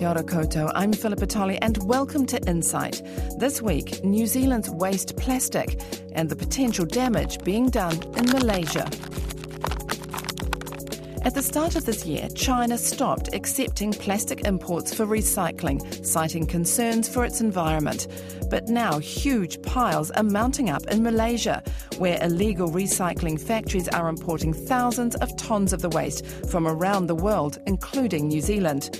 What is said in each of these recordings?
Kia ora koutou. I'm Philippa Tolley and welcome to Insight. This week, New Zealand's waste plastic and the potential damage being done in Malaysia. At the start of this year, China stopped accepting plastic imports for recycling, citing concerns for its environment. But now huge piles are mounting up in Malaysia, where illegal recycling factories are importing thousands of tons of the waste from around the world, including New Zealand.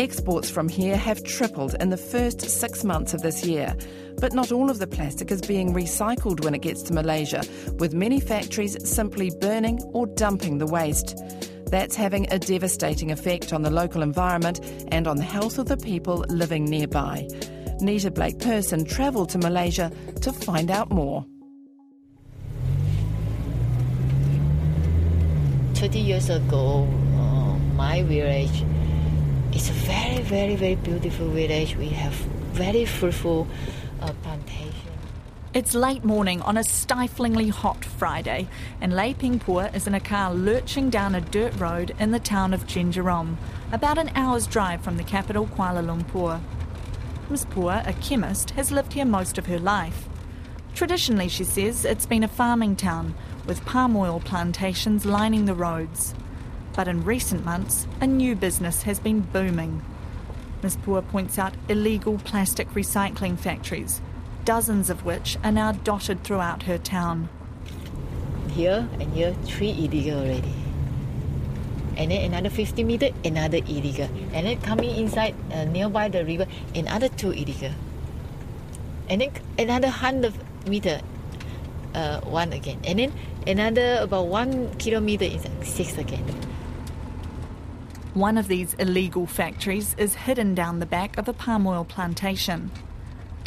Exports from here have tripled in the first six months of this year. But not all of the plastic is being recycled when it gets to Malaysia, with many factories simply burning or dumping the waste. That's having a devastating effect on the local environment and on the health of the people living nearby. Nita Blake-Persen travelled to Malaysia to find out more. 30 years ago, uh, my village is a very, very, very beautiful village. We have very fruitful uh, plantation. It's late morning on a stiflingly hot Friday, and Lei Peng Pua is in a car lurching down a dirt road in the town of Jenjarom, about an hour's drive from the capital Kuala Lumpur. Ms. Pua, a chemist, has lived here most of her life. Traditionally, she says, it's been a farming town, with palm oil plantations lining the roads. But in recent months, a new business has been booming. Ms. Pua points out illegal plastic recycling factories dozens of which are now dotted throughout her town. Here and here, three illegal already. And then another 50 meter, another illegal. And then coming inside uh, nearby the river, another two illegal. And then another 100 meter, uh, one again. And then another about one kilometer inside, six again. One of these illegal factories is hidden down the back of a palm oil plantation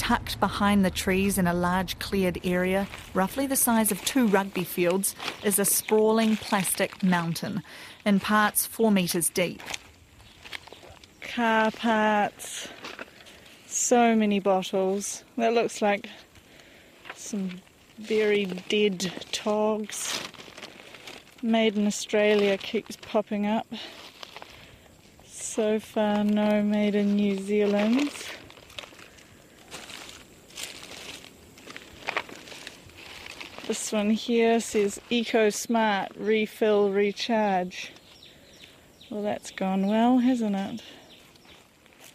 tucked behind the trees in a large cleared area, roughly the size of two rugby fields, is a sprawling plastic mountain, in parts four metres deep. Car parts, so many bottles. That looks like some very dead togs. Made in Australia keeps popping up. So far, no made in New Zealand. This one here says Eco Smart Refill Recharge. Well, that's gone well, hasn't it?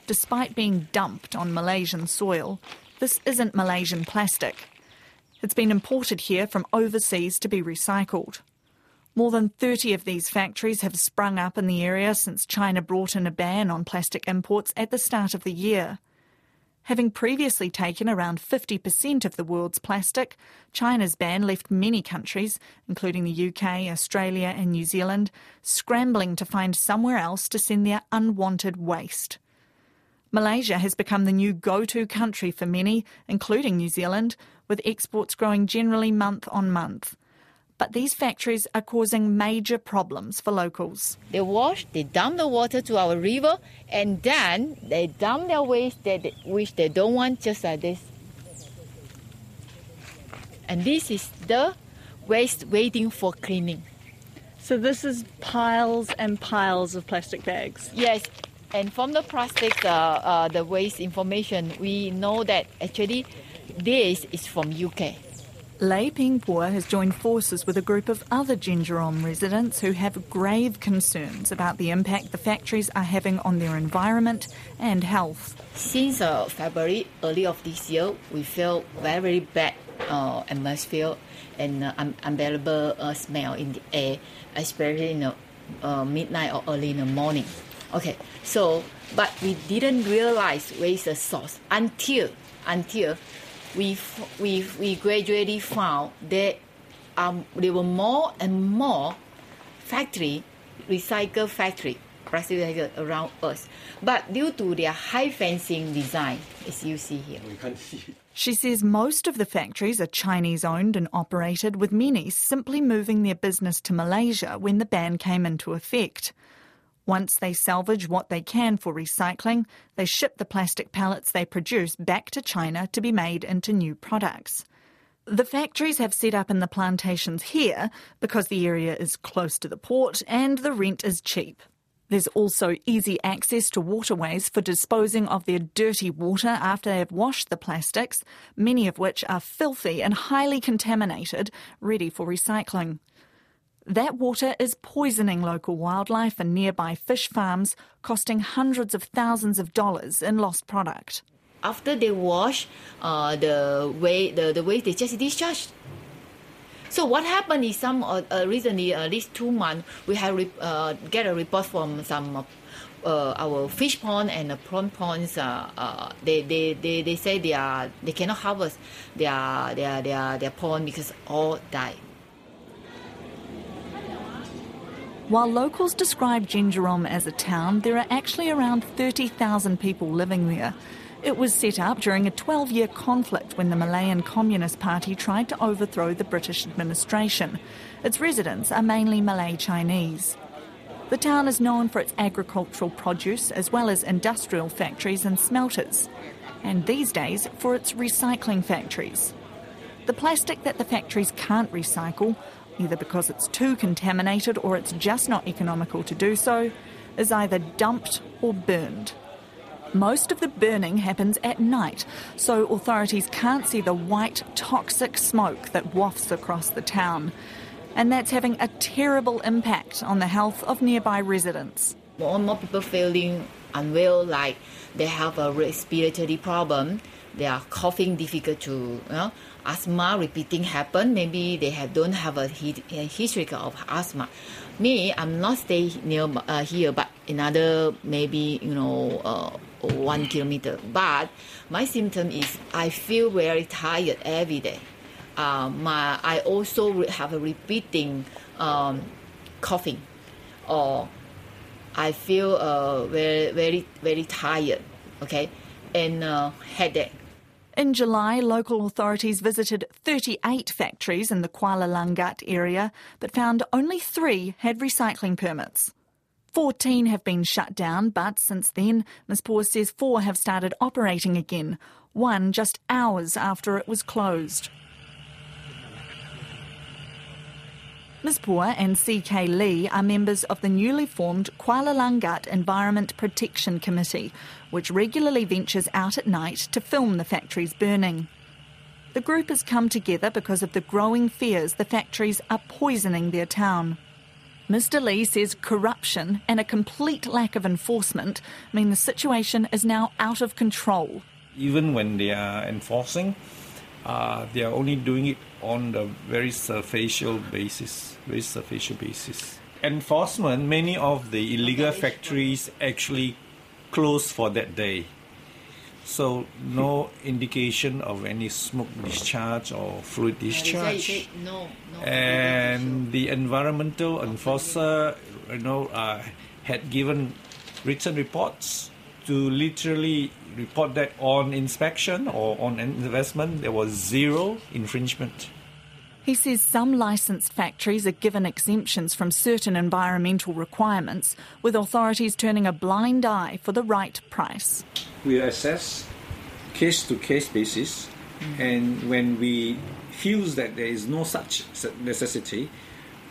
Despite being dumped on Malaysian soil, this isn't Malaysian plastic. It's been imported here from overseas to be recycled. More than 30 of these factories have sprung up in the area since China brought in a ban on plastic imports at the start of the year. Having previously taken around 50% of the world's plastic, China's ban left many countries, including the UK, Australia, and New Zealand, scrambling to find somewhere else to send their unwanted waste. Malaysia has become the new go to country for many, including New Zealand, with exports growing generally month on month but these factories are causing major problems for locals. They wash, they dump the water to our river, and then they dump their waste that which they don't want, just like this. And this is the waste waiting for cleaning. So this is piles and piles of plastic bags. Yes, and from the plastic, uh, uh, the waste information, we know that actually this is from UK. Lei Peng Pua has joined forces with a group of other Jenjarom residents who have grave concerns about the impact the factories are having on their environment and health. Since uh, February, early of this year, we feel very, very bad uh, atmosphere and uh, un- unbearable uh, smell in the air, especially in the uh, midnight or early in the morning. Okay, so but we didn't realize where is the source until until we we we gradually found that um, there were more and more factory recycle factory plastic recycle around us. But due to their high fencing design, as you see here. We can't see. She says most of the factories are Chinese owned and operated, with many simply moving their business to Malaysia when the ban came into effect. Once they salvage what they can for recycling, they ship the plastic pellets they produce back to China to be made into new products. The factories have set up in the plantations here because the area is close to the port and the rent is cheap. There's also easy access to waterways for disposing of their dirty water after they have washed the plastics, many of which are filthy and highly contaminated, ready for recycling. That water is poisoning local wildlife and nearby fish farms, costing hundreds of thousands of dollars in lost product. After they wash, uh, the way the, the waste they just discharge. So what happened is some uh, uh, recently, at least two months, we have re- uh, get a report from some uh, uh, our fish pond and prawn ponds. Uh, uh, they, they, they, they say they are they cannot harvest their their their their pond because all died. While locals describe Jenjarom as a town, there are actually around 30,000 people living there. It was set up during a 12 year conflict when the Malayan Communist Party tried to overthrow the British administration. Its residents are mainly Malay Chinese. The town is known for its agricultural produce as well as industrial factories and smelters, and these days for its recycling factories. The plastic that the factories can't recycle, either because it's too contaminated or it's just not economical to do so, is either dumped or burned. Most of the burning happens at night, so authorities can't see the white, toxic smoke that wafts across the town. And that's having a terrible impact on the health of nearby residents. More and more people feeling unwell, like they have a respiratory problem, they are coughing difficult to, you know, asthma repeating happen. Maybe they have, don't have a, history of asthma. Me, I'm not stay near uh, here, but another maybe you know uh, one kilometer. But my symptom is I feel very tired every day. Uh, my I also have a repeating um, coughing, or I feel uh, very very very tired. Okay, and uh, headache. In July, local authorities visited 38 factories in the Kuala Langat area, but found only three had recycling permits. 14 have been shut down, but since then, Ms. Pua says four have started operating again, one just hours after it was closed. Ms. Pua and CK Lee are members of the newly formed Kuala Langat Environment Protection Committee, which regularly ventures out at night to film the factories burning. The group has come together because of the growing fears the factories are poisoning their town. Mr. Lee says corruption and a complete lack of enforcement mean the situation is now out of control. Even when they are enforcing, uh, they are only doing it on the very superficial basis, very superficial basis. Enforcement, many of the illegal factories actually close for that day. So no indication of any smoke discharge or fluid discharge. no, no. and the environmental enforcer, you know, uh, had given written reports to literally report that on inspection or on investment there was zero infringement. He says some licensed factories are given exemptions from certain environmental requirements, with authorities turning a blind eye for the right price. We assess case to case basis, mm-hmm. and when we feel that there is no such necessity,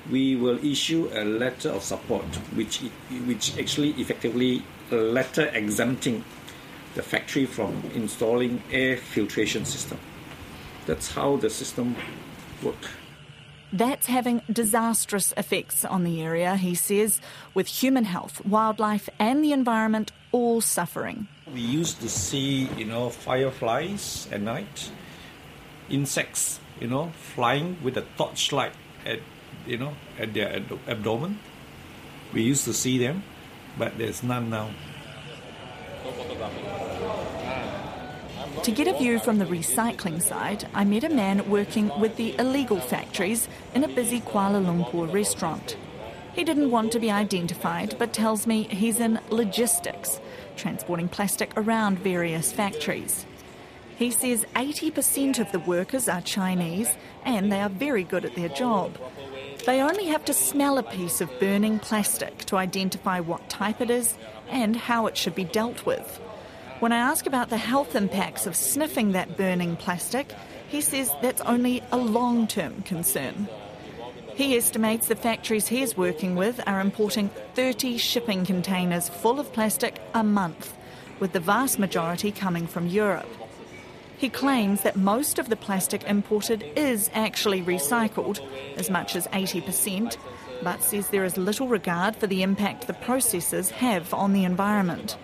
we will issue a letter of support, which which actually effectively a letter exempting the factory from installing air filtration system. That's how the system works. That's having disastrous effects on the area, he says, with human health, wildlife, and the environment all suffering. We used to see, you know, fireflies at night, insects, you know, flying with a torchlight at, you know, at their ad- abdomen. We used to see them, but there's none now. To get a view from the recycling side, I met a man working with the illegal factories in a busy Kuala Lumpur restaurant. He didn't want to be identified, but tells me he's in logistics, transporting plastic around various factories. He says 80% of the workers are Chinese and they are very good at their job. They only have to smell a piece of burning plastic to identify what type it is and how it should be dealt with. When I ask about the health impacts of sniffing that burning plastic, he says that's only a long term concern. He estimates the factories he's working with are importing 30 shipping containers full of plastic a month, with the vast majority coming from Europe. He claims that most of the plastic imported is actually recycled, as much as 80%, but says there is little regard for the impact the processes have on the environment.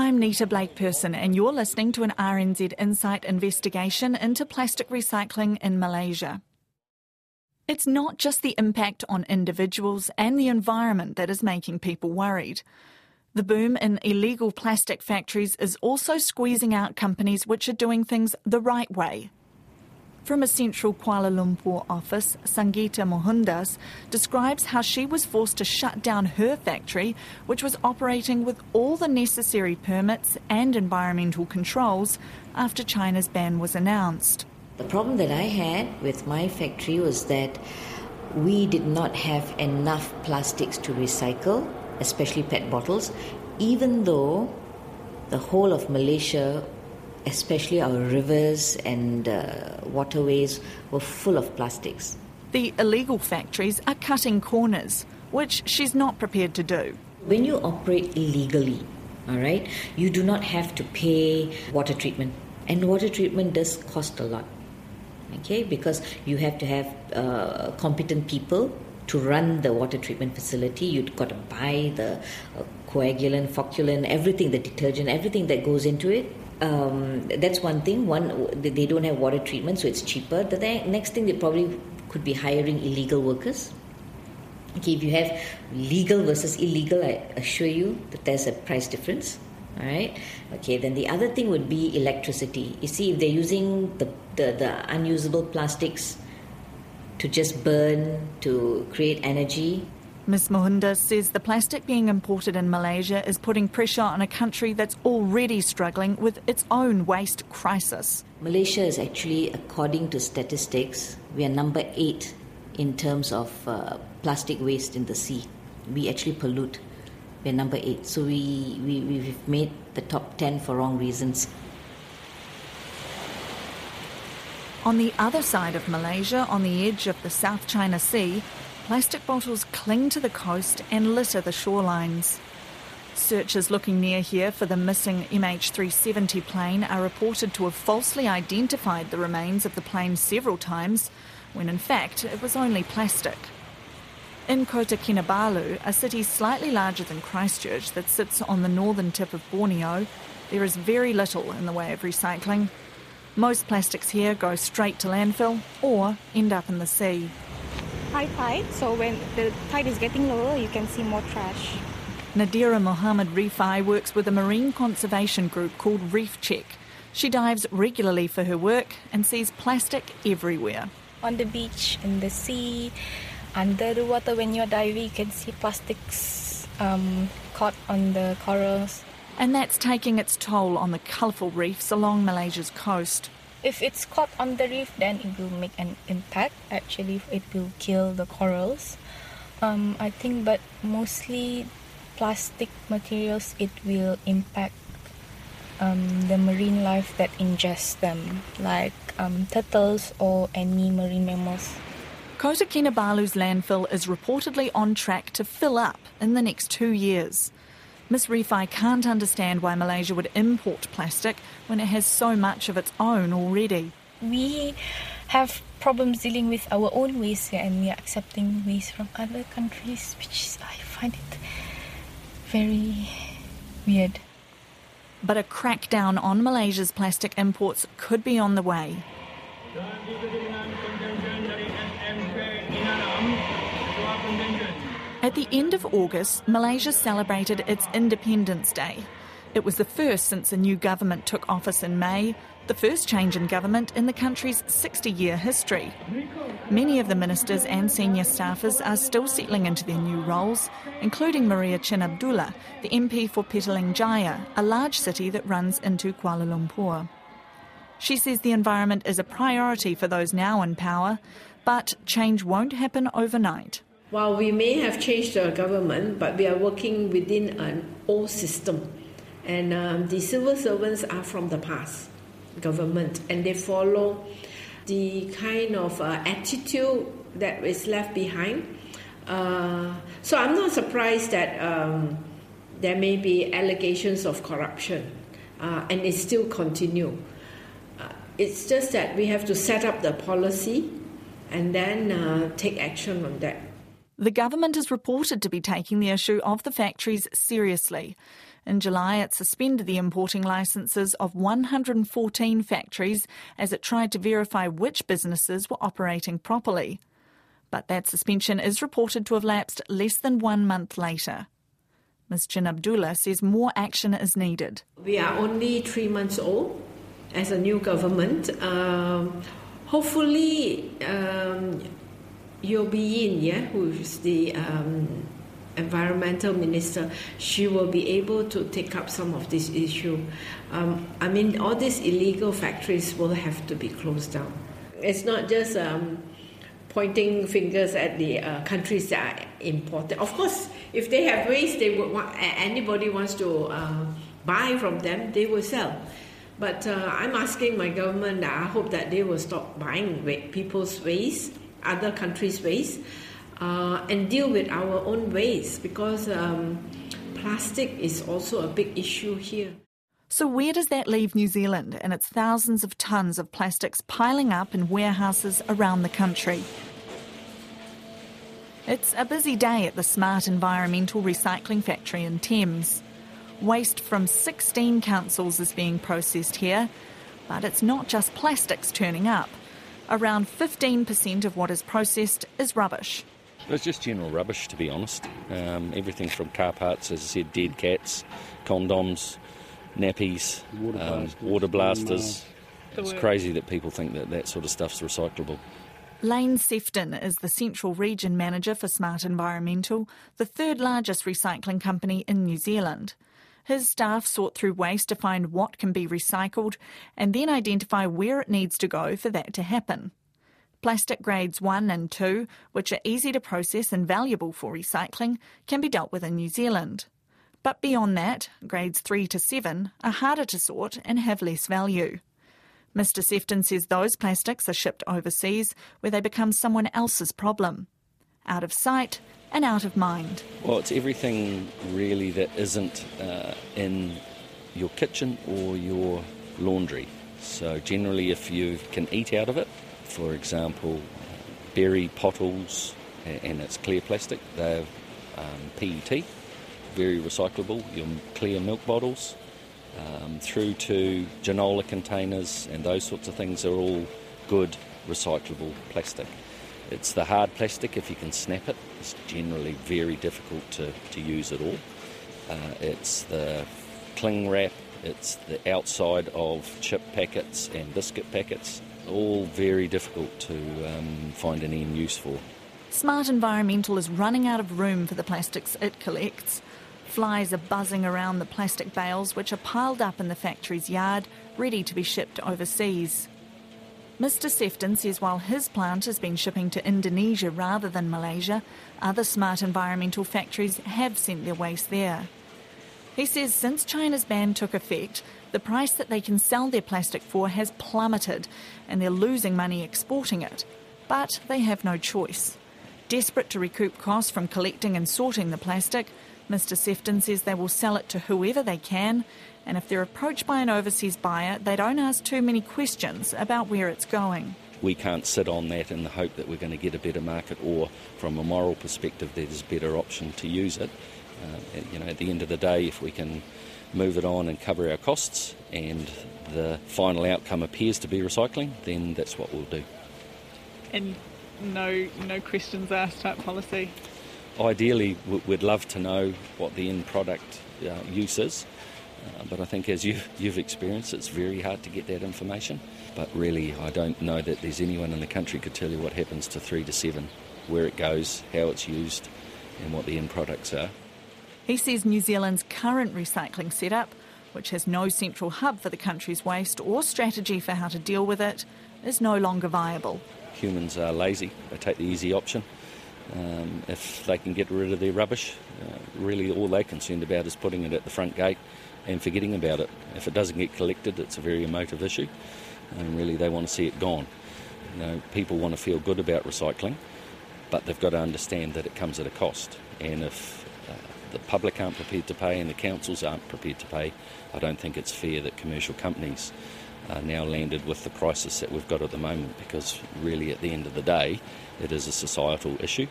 I'm Nita Blake-Persen, and you're listening to an RNZ Insight investigation into plastic recycling in Malaysia. It's not just the impact on individuals and the environment that is making people worried. The boom in illegal plastic factories is also squeezing out companies which are doing things the right way. From a central Kuala Lumpur office, Sangeeta Mohandas describes how she was forced to shut down her factory, which was operating with all the necessary permits and environmental controls after China's ban was announced. The problem that I had with my factory was that we did not have enough plastics to recycle especially PET bottles, even though the whole of Malaysia, especially our rivers and uh, waterways, were full of plastics. The illegal factories are cutting corners, which she's not prepared to do. When you operate illegally, all right, you do not have to pay water treatment, and water treatment does cost a lot. Okay, because you have to have uh, competent people to run the water treatment facility, you've got to buy the uh, coagulant, flocculant, everything, the detergent, everything that goes into it. Um, that's one thing. One, they don't have water treatment, so it's cheaper. The next thing, they probably could be hiring illegal workers. Okay, if you have legal versus illegal, I assure you that there's a price difference. All right. Okay. Then the other thing would be electricity. You see, if they're using the the, the unusable plastics to just burn, to create energy. Ms. Mohunda says the plastic being imported in Malaysia is putting pressure on a country that's already struggling with its own waste crisis. Malaysia is actually, according to statistics, we are number eight in terms of uh, plastic waste in the sea. We actually pollute. We're number eight. So we, we, we've made the top 10 for wrong reasons. On the other side of Malaysia, on the edge of the South China Sea, plastic bottles cling to the coast and litter the shorelines. Searchers looking near here for the missing MH370 plane are reported to have falsely identified the remains of the plane several times, when in fact it was only plastic. In Kota Kinabalu, a city slightly larger than Christchurch that sits on the northern tip of Borneo, there is very little in the way of recycling. Most plastics here go straight to landfill or end up in the sea. High tide, so when the tide is getting lower, you can see more trash. Nadira Mohammed Rifai works with a marine conservation group called Reef Check. She dives regularly for her work and sees plastic everywhere. On the beach, in the sea, under the water when you're diving, you can see plastics um, caught on the corals and that's taking its toll on the colourful reefs along Malaysia's coast. If it's caught on the reef, then it will make an impact. Actually, it will kill the corals. Um, I think, but mostly plastic materials, it will impact um, the marine life that ingests them, like um, turtles or any marine mammals. Kota Kinabalu's landfill is reportedly on track to fill up in the next two years. Ms. Rifai can't understand why Malaysia would import plastic when it has so much of its own already. We have problems dealing with our own waste and we are accepting waste from other countries, which I find it very weird. But a crackdown on Malaysia's plastic imports could be on the way. At the end of August, Malaysia celebrated its Independence Day. It was the first since a new government took office in May, the first change in government in the country's 60 year history. Many of the ministers and senior staffers are still settling into their new roles, including Maria Chin Abdullah, the MP for Petaling Jaya, a large city that runs into Kuala Lumpur. She says the environment is a priority for those now in power, but change won't happen overnight. While we may have changed the government, but we are working within an old system. And um, the civil servants are from the past government and they follow the kind of uh, attitude that is left behind. Uh, so I'm not surprised that um, there may be allegations of corruption, uh, and it still continue. Uh, it's just that we have to set up the policy and then uh, take action on that. The government is reported to be taking the issue of the factories seriously. In July, it suspended the importing licences of 114 factories as it tried to verify which businesses were operating properly. But that suspension is reported to have lapsed less than one month later. Ms. Chin Abdullah says more action is needed. We are only three months old as a new government. Um, hopefully, um, Yeo Bee Yin, yeah, who is the um, environmental minister, she will be able to take up some of this issue. Um, I mean, all these illegal factories will have to be closed down. It's not just um, pointing fingers at the uh, countries that are important. Of course, if they have waste, they would want, anybody wants to uh, buy from them, they will sell. But uh, I'm asking my government, I hope that they will stop buying people's waste, other countries' waste, uh, and deal with our own waste because um, plastic is also a big issue here. So, where does that leave New Zealand and its thousands of tonnes of plastics piling up in warehouses around the country? It's a busy day at the Smart Environmental Recycling Factory in Thames. Waste from 16 councils is being processed here, but it's not just plastics turning up. Around 15% of what is processed is rubbish. It's just general rubbish, to be honest. Um, everything from car parts, as I said, dead cats, condoms, nappies, water, um, blasters, water blasters. It's crazy that people think that that sort of stuff's recyclable. Lane Sefton is the Central Region Manager for Smart Environmental, the third largest recycling company in New Zealand. His staff sort through waste to find what can be recycled and then identify where it needs to go for that to happen. Plastic grades 1 and 2, which are easy to process and valuable for recycling, can be dealt with in New Zealand. But beyond that, grades 3 to 7 are harder to sort and have less value. Mr. Sefton says those plastics are shipped overseas where they become someone else's problem. Out of sight and out of mind. Well, it's everything really that isn't uh, in your kitchen or your laundry. So, generally, if you can eat out of it, for example, berry bottles, and it's clear plastic. They're um, PET, very recyclable. Your clear milk bottles, um, through to granola containers, and those sorts of things are all good recyclable plastic. It's the hard plastic, if you can snap it, it's generally very difficult to, to use at all. Uh, it's the cling wrap, it's the outside of chip packets and biscuit packets, all very difficult to um, find any use for. Smart Environmental is running out of room for the plastics it collects. Flies are buzzing around the plastic bales, which are piled up in the factory's yard, ready to be shipped overseas. Mr. Sefton says while his plant has been shipping to Indonesia rather than Malaysia, other smart environmental factories have sent their waste there. He says since China's ban took effect, the price that they can sell their plastic for has plummeted and they're losing money exporting it. But they have no choice. Desperate to recoup costs from collecting and sorting the plastic, Mr. Sefton says they will sell it to whoever they can, and if they're approached by an overseas buyer, they don't ask too many questions about where it's going. We can't sit on that in the hope that we're going to get a better market, or from a moral perspective, there's a better option to use it. Uh, you know, at the end of the day, if we can move it on and cover our costs, and the final outcome appears to be recycling, then that's what we'll do. And no, no questions asked type policy. Ideally, we'd love to know what the end product uh, use is, uh, but I think as you've, you've experienced, it's very hard to get that information. But really, I don't know that there's anyone in the country could tell you what happens to three to seven, where it goes, how it's used, and what the end products are. He says New Zealand's current recycling setup, which has no central hub for the country's waste or strategy for how to deal with it, is no longer viable. Humans are lazy, they take the easy option. Um, if they can get rid of their rubbish, uh, really all they're concerned about is putting it at the front gate and forgetting about it. If it doesn't get collected, it's a very emotive issue, and really they want to see it gone. You know, people want to feel good about recycling, but they've got to understand that it comes at a cost. And if uh, the public aren't prepared to pay and the councils aren't prepared to pay, I don't think it's fair that commercial companies are now landed with the crisis that we've got at the moment because, really, at the end of the day, it is a societal issue.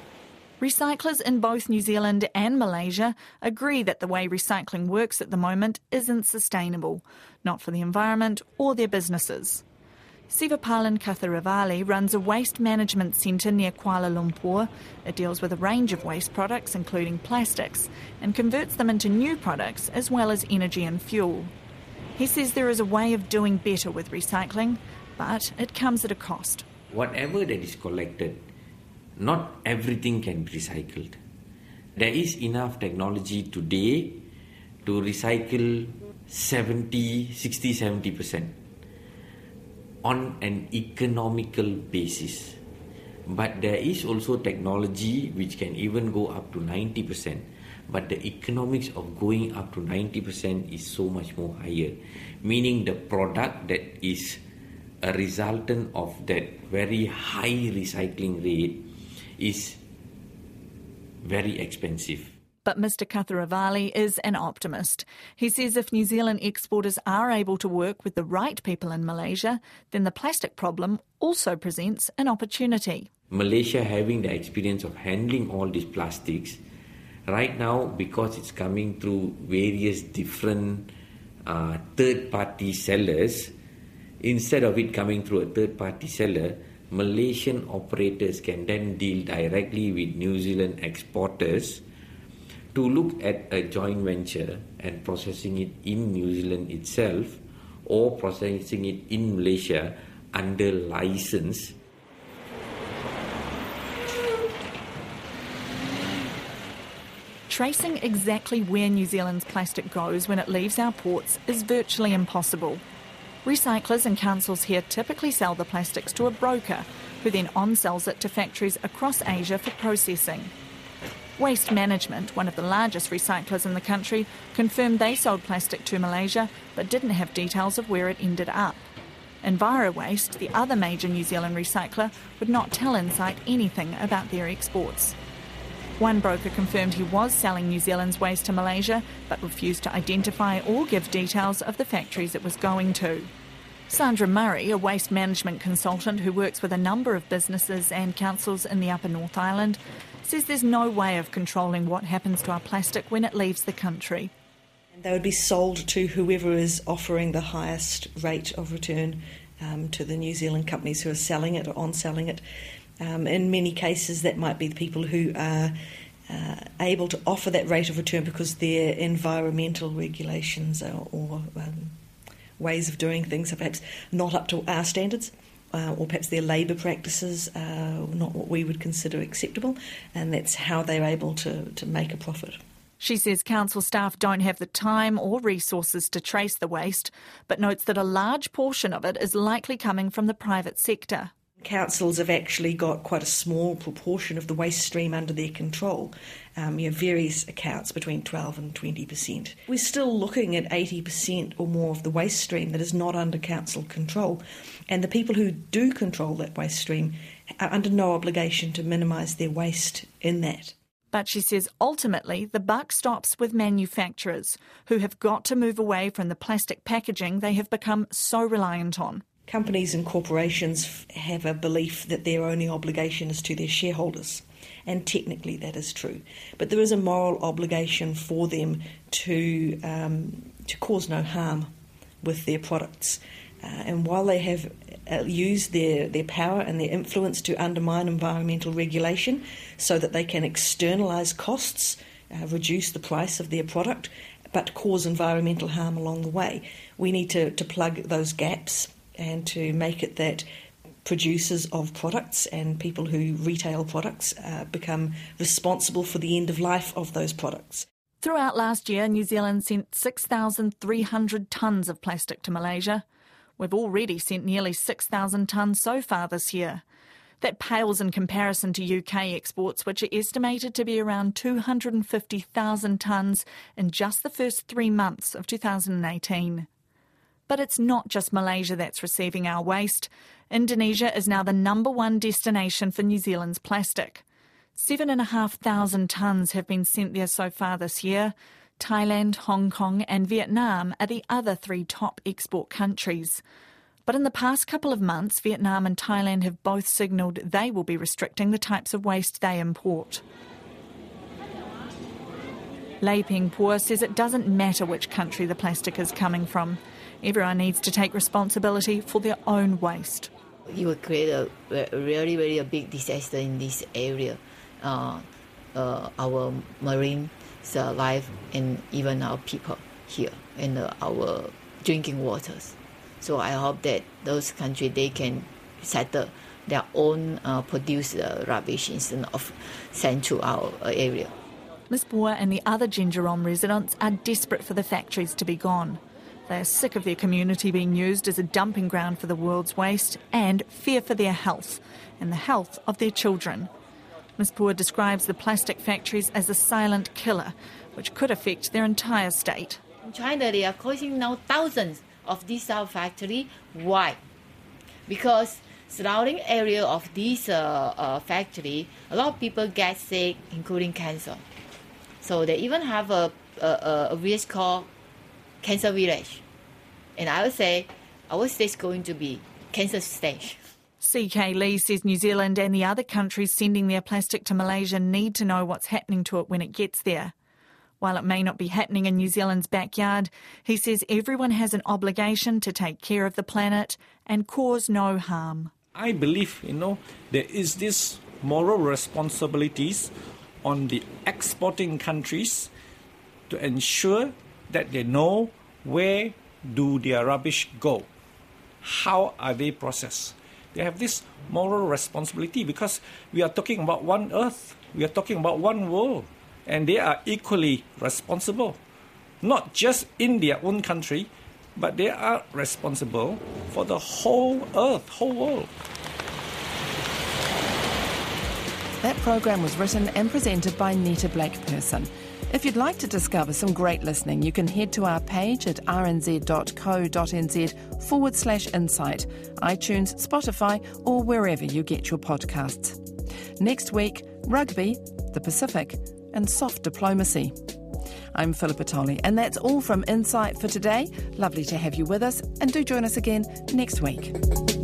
Recyclers in both New Zealand and Malaysia agree that the way recycling works at the moment isn't sustainable, not for the environment or their businesses. Sivapalan Kathiravali runs a waste management centre near Kuala Lumpur. It deals with a range of waste products, including plastics, and converts them into new products as well as energy and fuel. He says there is a way of doing better with recycling, but it comes at a cost. Whatever that is collected, not everything can be recycled. There is enough technology today to recycle 70, 60, 70% on an economical basis. But there is also technology which can even go up to 90%. But the economics of going up to 90% is so much more higher. Meaning the product that is a resultant of that very high recycling rate is very expensive. But Mr. Kathiravali is an optimist. He says if New Zealand exporters are able to work with the right people in Malaysia, then the plastic problem also presents an opportunity. Malaysia having the experience of handling all these plastics, right now because it's coming through various different uh, third party sellers, instead of it coming through a third party seller, Malaysian operators can then deal directly with New Zealand exporters to look at a joint venture and processing it in New Zealand itself or processing it in Malaysia under license. Tracing exactly where New Zealand's plastic goes when it leaves our ports is virtually impossible. Recyclers and councils here typically sell the plastics to a broker who then on sells it to factories across Asia for processing. Waste Management, one of the largest recyclers in the country, confirmed they sold plastic to Malaysia but didn't have details of where it ended up. EnviroWaste, the other major New Zealand recycler, would not tell Insight anything about their exports. One broker confirmed he was selling New Zealand's waste to Malaysia but refused to identify or give details of the factories it was going to. Sandra Murray, a waste management consultant who works with a number of businesses and councils in the Upper North Island, says there's no way of controlling what happens to our plastic when it leaves the country. They would be sold to whoever is offering the highest rate of return um, to the New Zealand companies who are selling it or on selling it. Um, in many cases, that might be the people who are uh, able to offer that rate of return because their environmental regulations or, or um, ways of doing things are perhaps not up to our standards uh, or perhaps their labour practices are not what we would consider acceptable, and that's how they're able to, to make a profit. She says council staff don't have the time or resources to trace the waste, but notes that a large portion of it is likely coming from the private sector. Councils have actually got quite a small proportion of the waste stream under their control. Um, you have various accounts between 12 and 20%. We're still looking at 80% or more of the waste stream that is not under council control. And the people who do control that waste stream are under no obligation to minimise their waste in that. But she says ultimately the buck stops with manufacturers who have got to move away from the plastic packaging they have become so reliant on. Companies and corporations have a belief that their only obligation is to their shareholders, and technically that is true. But there is a moral obligation for them to um, to cause no harm with their products. Uh, and while they have uh, used their, their power and their influence to undermine environmental regulation so that they can externalise costs, uh, reduce the price of their product, but cause environmental harm along the way, we need to, to plug those gaps and to make it that producers of products and people who retail products uh, become responsible for the end of life of those products. Throughout last year, New Zealand sent 6,300 tonnes of plastic to Malaysia. We've already sent nearly 6,000 tonnes so far this year. That pales in comparison to UK exports, which are estimated to be around 250,000 tonnes in just the first three months of 2018. But it's not just Malaysia that's receiving our waste. Indonesia is now the number one destination for New Zealand's plastic. Seven and a half thousand tonnes have been sent there so far this year. Thailand, Hong Kong, and Vietnam are the other three top export countries. But in the past couple of months, Vietnam and Thailand have both signalled they will be restricting the types of waste they import. Lei Peng Pua says it doesn't matter which country the plastic is coming from. Everyone needs to take responsibility for their own waste. You will create a really, really a big disaster in this area. Uh, uh, our marine life and even our people here and uh, our drinking waters. So I hope that those countries they can settle their own uh, produce uh, rubbish instead of send to our uh, area. Ms. Pua and the other Jenjarom residents are desperate for the factories to be gone. They are sick of their community being used as a dumping ground for the world's waste and fear for their health and the health of their children. Ms. Pua describes the plastic factories as a silent killer, which could affect their entire state. In China, they are closing now thousands of these factories. Why? Because surrounding area of this uh, uh, factory, a lot of people get sick, including cancer. So they even have a, a, a village called Cancer Village. And I would say our state is going to be cancer stage. CK Lee says New Zealand and the other countries sending their plastic to Malaysia need to know what's happening to it when it gets there. While it may not be happening in New Zealand's backyard, he says everyone has an obligation to take care of the planet and cause no harm. I believe, you know, there is this moral responsibilities on the exporting countries to ensure that they know where do their rubbish go, how are they processed. They have this moral responsibility because we are talking about one earth, we are talking about one world, and they are equally responsible, not just in their own country, but they are responsible for the whole earth, whole world. That program was written and presented by Nita Blake-Persen. If you'd like to discover some great listening, you can head to our page at rnz.co.nz forward slash insight, iTunes, Spotify, or wherever you get your podcasts. Next week, rugby, the Pacific, and soft diplomacy. I'm Philippa Tolley, and that's all from Insight for today. Lovely to have you with us, and do join us again next week.